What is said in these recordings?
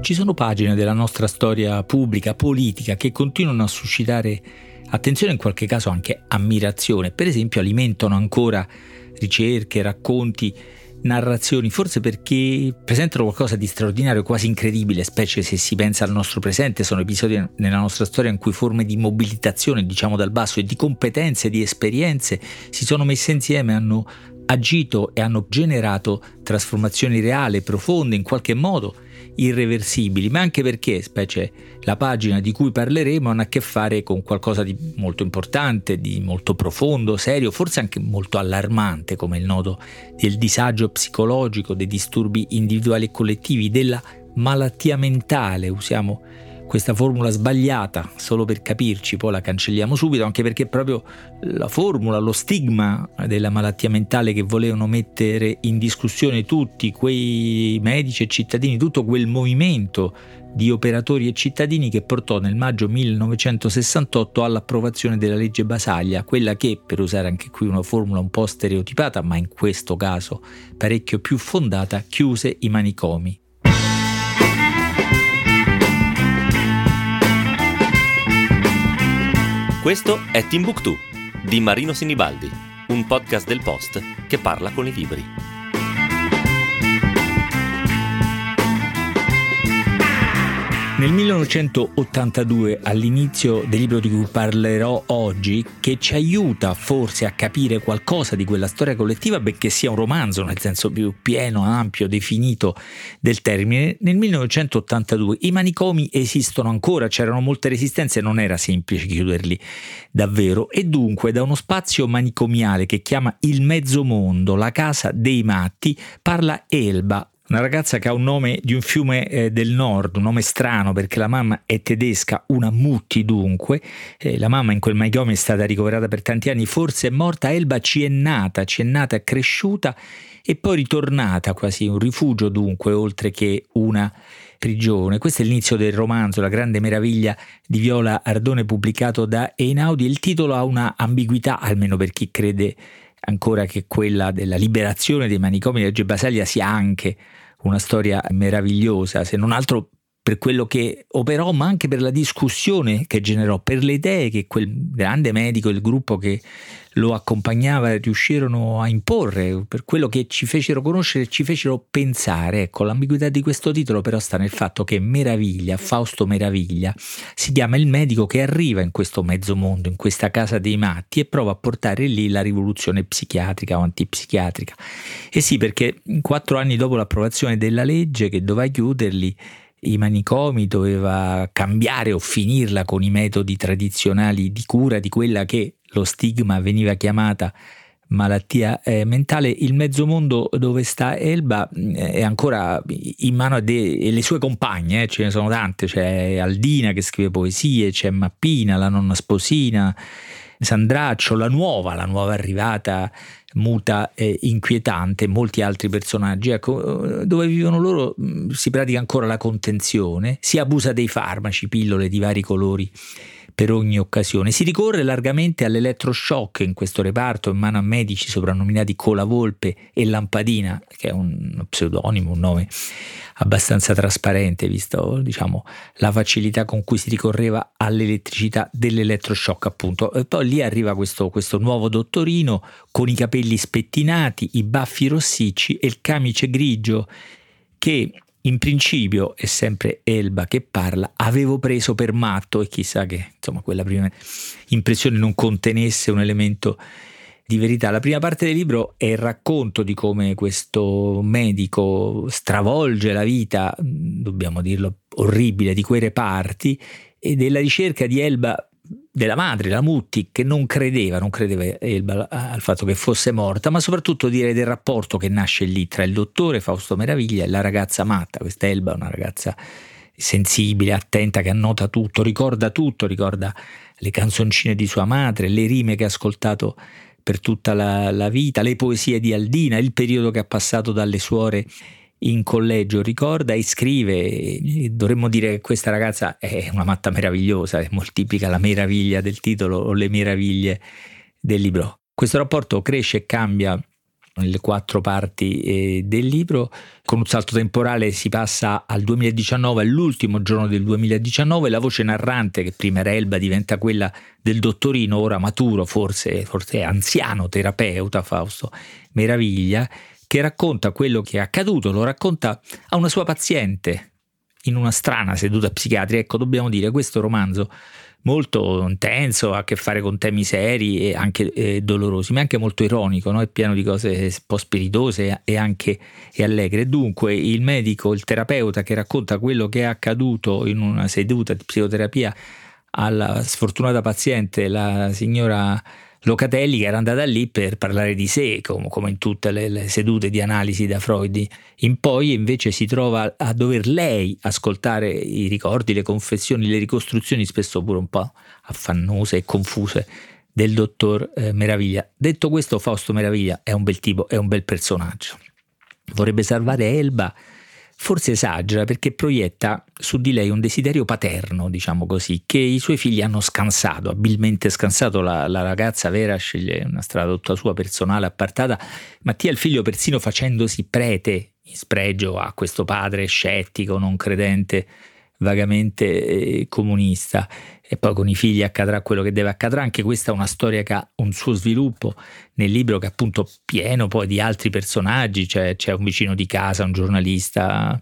Ci sono pagine della nostra storia pubblica, politica, che continuano a suscitare attenzione, in qualche caso anche ammirazione. Per esempio alimentano ancora ricerche, racconti, narrazioni, forse perché presentano qualcosa di straordinario, quasi incredibile, specie se si pensa al nostro presente, sono episodi nella nostra storia in cui forme di mobilitazione, diciamo dal basso, e di competenze, di esperienze si sono messe insieme, hanno agito e hanno generato trasformazioni reali, profonde, in qualche modo irreversibili, ma anche perché, specie la pagina di cui parleremo, hanno a che fare con qualcosa di molto importante, di molto profondo, serio, forse anche molto allarmante, come il nodo del disagio psicologico, dei disturbi individuali e collettivi, della malattia mentale, usiamo questa formula sbagliata, solo per capirci, poi la cancelliamo subito, anche perché proprio la formula, lo stigma della malattia mentale che volevano mettere in discussione tutti quei medici e cittadini, tutto quel movimento di operatori e cittadini che portò nel maggio 1968 all'approvazione della legge Basaglia, quella che, per usare anche qui una formula un po' stereotipata, ma in questo caso parecchio più fondata, chiuse i manicomi. Questo è Timbuktu di Marino Sinibaldi, un podcast del Post che parla con i libri. Nel 1982, all'inizio del libro di cui parlerò oggi, che ci aiuta forse a capire qualcosa di quella storia collettiva, benché sia un romanzo nel senso più pieno, ampio, definito del termine, nel 1982 i manicomi esistono ancora, c'erano molte resistenze, non era semplice chiuderli davvero. E dunque da uno spazio manicomiale che chiama il mezzo mondo, la casa dei matti, parla Elba, una ragazza che ha un nome di un fiume eh, del nord, un nome strano perché la mamma è tedesca, una Mutti dunque. Eh, la mamma in quel manicomio è stata ricoverata per tanti anni, forse è morta. Elba ci è nata, ci è nata, è cresciuta e poi ritornata quasi un rifugio dunque, oltre che una prigione. Questo è l'inizio del romanzo, La grande meraviglia di Viola Ardone pubblicato da Einaudi. Il titolo ha una ambiguità, almeno per chi crede ancora che quella della liberazione dei manicomi di Reggio Basaglia sia anche una storia meravigliosa, se non altro per quello che operò, ma anche per la discussione che generò, per le idee che quel grande medico, il gruppo che lo accompagnava riuscirono a imporre, per quello che ci fecero conoscere e ci fecero pensare. Ecco, l'ambiguità di questo titolo però sta nel fatto che Meraviglia, Fausto Meraviglia, si chiama il medico che arriva in questo mezzo mondo, in questa casa dei matti e prova a portare lì la rivoluzione psichiatrica o antipsichiatrica. E sì, perché quattro anni dopo l'approvazione della legge che doveva chiuderli, i manicomi, doveva cambiare o finirla con i metodi tradizionali di cura di quella che lo stigma veniva chiamata malattia eh, mentale, il mezzo mondo dove sta Elba eh, è ancora in mano alle sue compagne, eh, ce ne sono tante, c'è Aldina che scrive poesie, c'è Mappina, la nonna sposina, Sandraccio, la nuova, la nuova arrivata muta e inquietante, molti altri personaggi. Ecco, dove vivono loro si pratica ancora la contenzione, si abusa dei farmaci, pillole di vari colori per ogni occasione. Si ricorre largamente all'elettroshock in questo reparto in mano a medici soprannominati Cola Volpe e Lampadina, che è un pseudonimo, un nome abbastanza trasparente, visto diciamo, la facilità con cui si ricorreva all'elettricità dell'elettroshock, appunto. E poi lì arriva questo, questo nuovo dottorino con i capelli spettinati, i baffi rossicci e il camice grigio che in principio è sempre Elba che parla, avevo preso per matto e chissà che insomma quella prima impressione non contenesse un elemento di verità. La prima parte del libro è il racconto di come questo medico stravolge la vita, dobbiamo dirlo, orribile di quei reparti e della ricerca di Elba della madre, la Mutti, che non credeva, non credeva Elba al fatto che fosse morta, ma soprattutto direi del rapporto che nasce lì tra il dottore Fausto Meraviglia e la ragazza matta. Questa Elba è una ragazza sensibile, attenta, che annota tutto, ricorda tutto, ricorda le canzoncine di sua madre, le rime che ha ascoltato per tutta la, la vita, le poesie di Aldina, il periodo che ha passato dalle suore in collegio ricorda e scrive, dovremmo dire che questa ragazza è una matta meravigliosa, moltiplica la meraviglia del titolo o le meraviglie del libro. Questo rapporto cresce e cambia nelle quattro parti eh, del libro. Con un salto temporale si passa al 2019, all'ultimo giorno del 2019, la voce narrante, che prima era Elba, diventa quella del dottorino, ora maturo, forse, forse anziano terapeuta Fausto Meraviglia, che racconta quello che è accaduto, lo racconta a una sua paziente in una strana seduta psichiatrica. Ecco, dobbiamo dire, questo romanzo molto intenso, ha a che fare con temi seri e anche eh, dolorosi, ma anche molto ironico, no? è pieno di cose un po' spiritose e anche e allegre. Dunque il medico, il terapeuta che racconta quello che è accaduto in una seduta di psicoterapia alla sfortunata paziente, la signora Locatelli che era andata lì per parlare di sé, come, in tutte le, le, sedute di analisi da Freud in poi, invece si trova a dover lei ascoltare i ricordi, le confessioni, le ricostruzioni, spesso pure un po' affannose e confuse del dottor eh, Meraviglia. Detto questo, Fausto Meraviglia è un bel tipo, è un bel personaggio. Vorrebbe salvare Elba forse esagera perché proietta su di lei un desiderio paterno, diciamo così, che i suoi figli hanno scansato, abilmente scansato. La, la ragazza vera sceglie una strada tutta sua personale, appartata. Mattia il figlio persino facendosi prete in spregio a questo padre scettico, non credente, vagamente eh, comunista. E poi con i figli accadrà quello che deve accadere. Anche questa è una storia che ha un suo sviluppo nel libro che è appunto pieno poi di altri personaggi, cioè, c'è un vicino di casa, un giornalista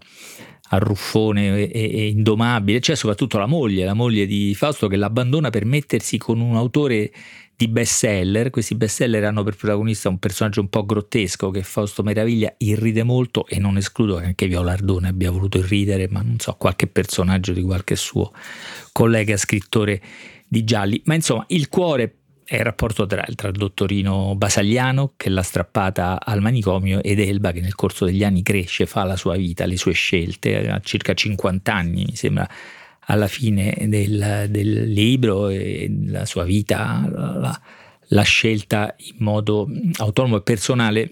arruffone e, e indomabile, c'è soprattutto la moglie, la moglie di Fausto che l'abbandona per mettersi con un autore di bestseller. Questi bestseller hanno per protagonista un personaggio un po' grottesco che Fausto Meraviglia irride molto e non escludo che anche Viola Ardone abbia voluto irridere, ma non so, qualche personaggio di qualche suo collega scrittore di gialli. Ma insomma, il cuore è il rapporto tra, tra, il dottorino Basagliano che l'ha strappata al manicomio ed Elba che nel corso degli anni cresce, fa la sua vita, le sue scelte, ha circa 50 anni mi sembra alla fine del, del libro e la sua vita la, la scelta in modo autonomo e personale.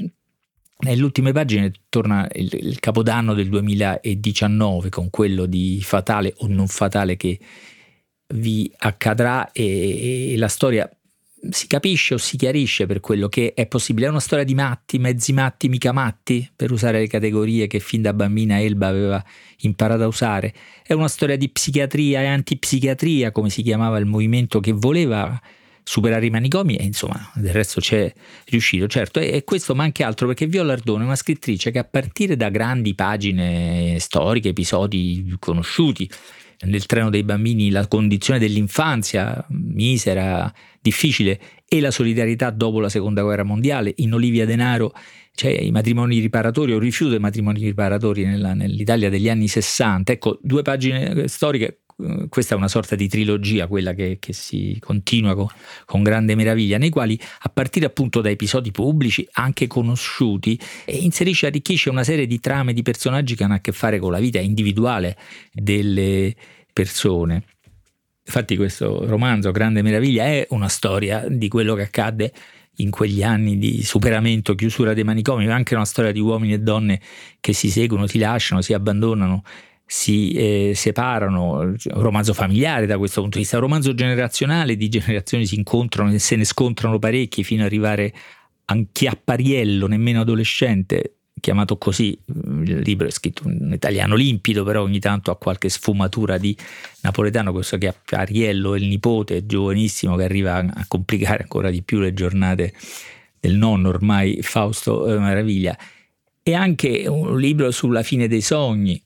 Nelle ultime pagine torna il, il, capodanno del 2019 con quello di fatale o non fatale che vi accadrà e, e la storia si capisce o si chiarisce per quello che è possibile. È una storia di matti, mezzi matti, mica matti, per usare le categorie che fin da bambina Elba aveva imparato a usare. È una storia di psichiatria e antipsichiatria, come si chiamava il movimento che voleva superare i manicomi e insomma del resto c'è riuscito certo e, questo ma anche altro perché Viola Ardone è una scrittrice che a partire da grandi pagine storiche episodi conosciuti nel treno dei bambini la condizione dell'infanzia misera, difficile e la solidarietà dopo la seconda guerra mondiale. In Olivia Denaro c'è i matrimoni riparatori o rifiuto dei matrimoni riparatori nella, nell'Italia degli anni 60. Ecco, due pagine storiche eh, questa è una sorta di trilogia, quella che, che si continua con, con, grande meraviglia, nei quali a partire appunto da episodi pubblici, anche conosciuti, inserisce e arricchisce una serie di trame di personaggi che hanno a che fare con la vita individuale delle persone. Infatti questo romanzo, Grande Meraviglia, è una storia di quello che accadde in quegli anni di superamento, chiusura dei manicomi, ma anche una storia di uomini e donne che si seguono, si lasciano, si abbandonano si eh, separano, un romanzo familiare da questo punto di vista, un romanzo generazionale, di generazioni si incontrano e se ne scontrano parecchi fino ad arrivare a Chiappariello, nemmeno adolescente, chiamato così, il libro è scritto in italiano limpido, però ogni tanto ha qualche sfumatura di napoletano, questo Chiappariello è il nipote giovanissimo che arriva a complicare ancora di più le giornate del nonno ormai Fausto eh, Maraviglia. E anche un libro sulla fine dei sogni,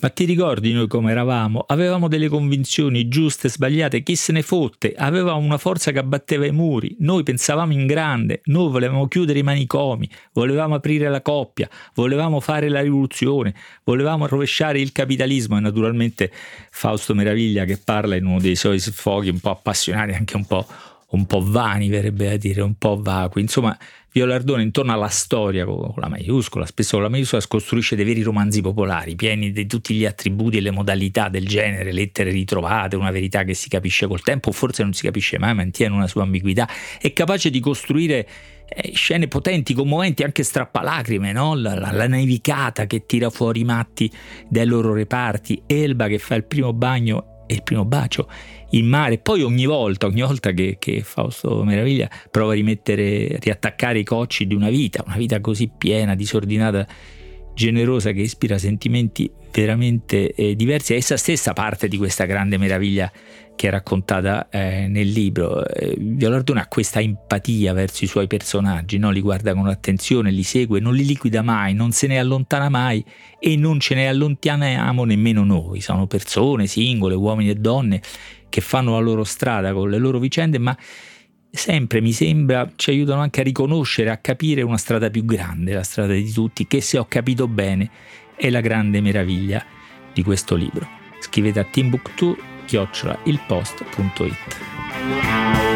ma ti ricordi noi come eravamo? Avevamo delle convinzioni giuste sbagliate, chi se ne fotte? Avevamo una forza che abbatteva i muri, noi pensavamo in grande, noi volevamo chiudere i manicomi, volevamo aprire la coppia, volevamo fare la rivoluzione, volevamo rovesciare il capitalismo. E naturalmente Fausto Meraviglia che parla in uno dei suoi sfoghi un po' appassionati, anche un po' un po' vani, verrebbe a dire, un po' vacui. Insomma, Violardone intorno alla storia con la maiuscola, spesso con la maiuscola, costruisce dei veri romanzi popolari, pieni di tutti gli attributi e le modalità del genere, lettere ritrovate, una verità che si capisce col tempo, forse non si capisce mai, mantiene una sua ambiguità, è capace di costruire eh, scene potenti, commoventi, anche strappalacrime, no? la, la, la nevicata che tira fuori i matti dai loro reparti, Elba che fa il primo bagno e il primo bacio in mare. Poi ogni volta, ogni volta che, che Fausto Meraviglia prova a rimettere, riattaccare i cocci di una vita, una vita così piena, disordinata, generosa, che ispira sentimenti veramente eh, diversi, è essa stessa parte di questa grande meraviglia che è raccontata eh, nel libro. Eh, Violardone ha questa empatia verso i suoi personaggi, no? li guarda con attenzione, li segue, non li liquida mai, non se ne allontana mai e non ce ne allontaniamo nemmeno noi. Sono persone singole, uomini e donne che fanno la loro strada con le loro vicende, ma sempre mi sembra ci aiutano anche a riconoscere, a capire una strada più grande, la strada di tutti, che se ho capito bene è la grande meraviglia di questo libro. Scrivete a timbuktu ilpost.it.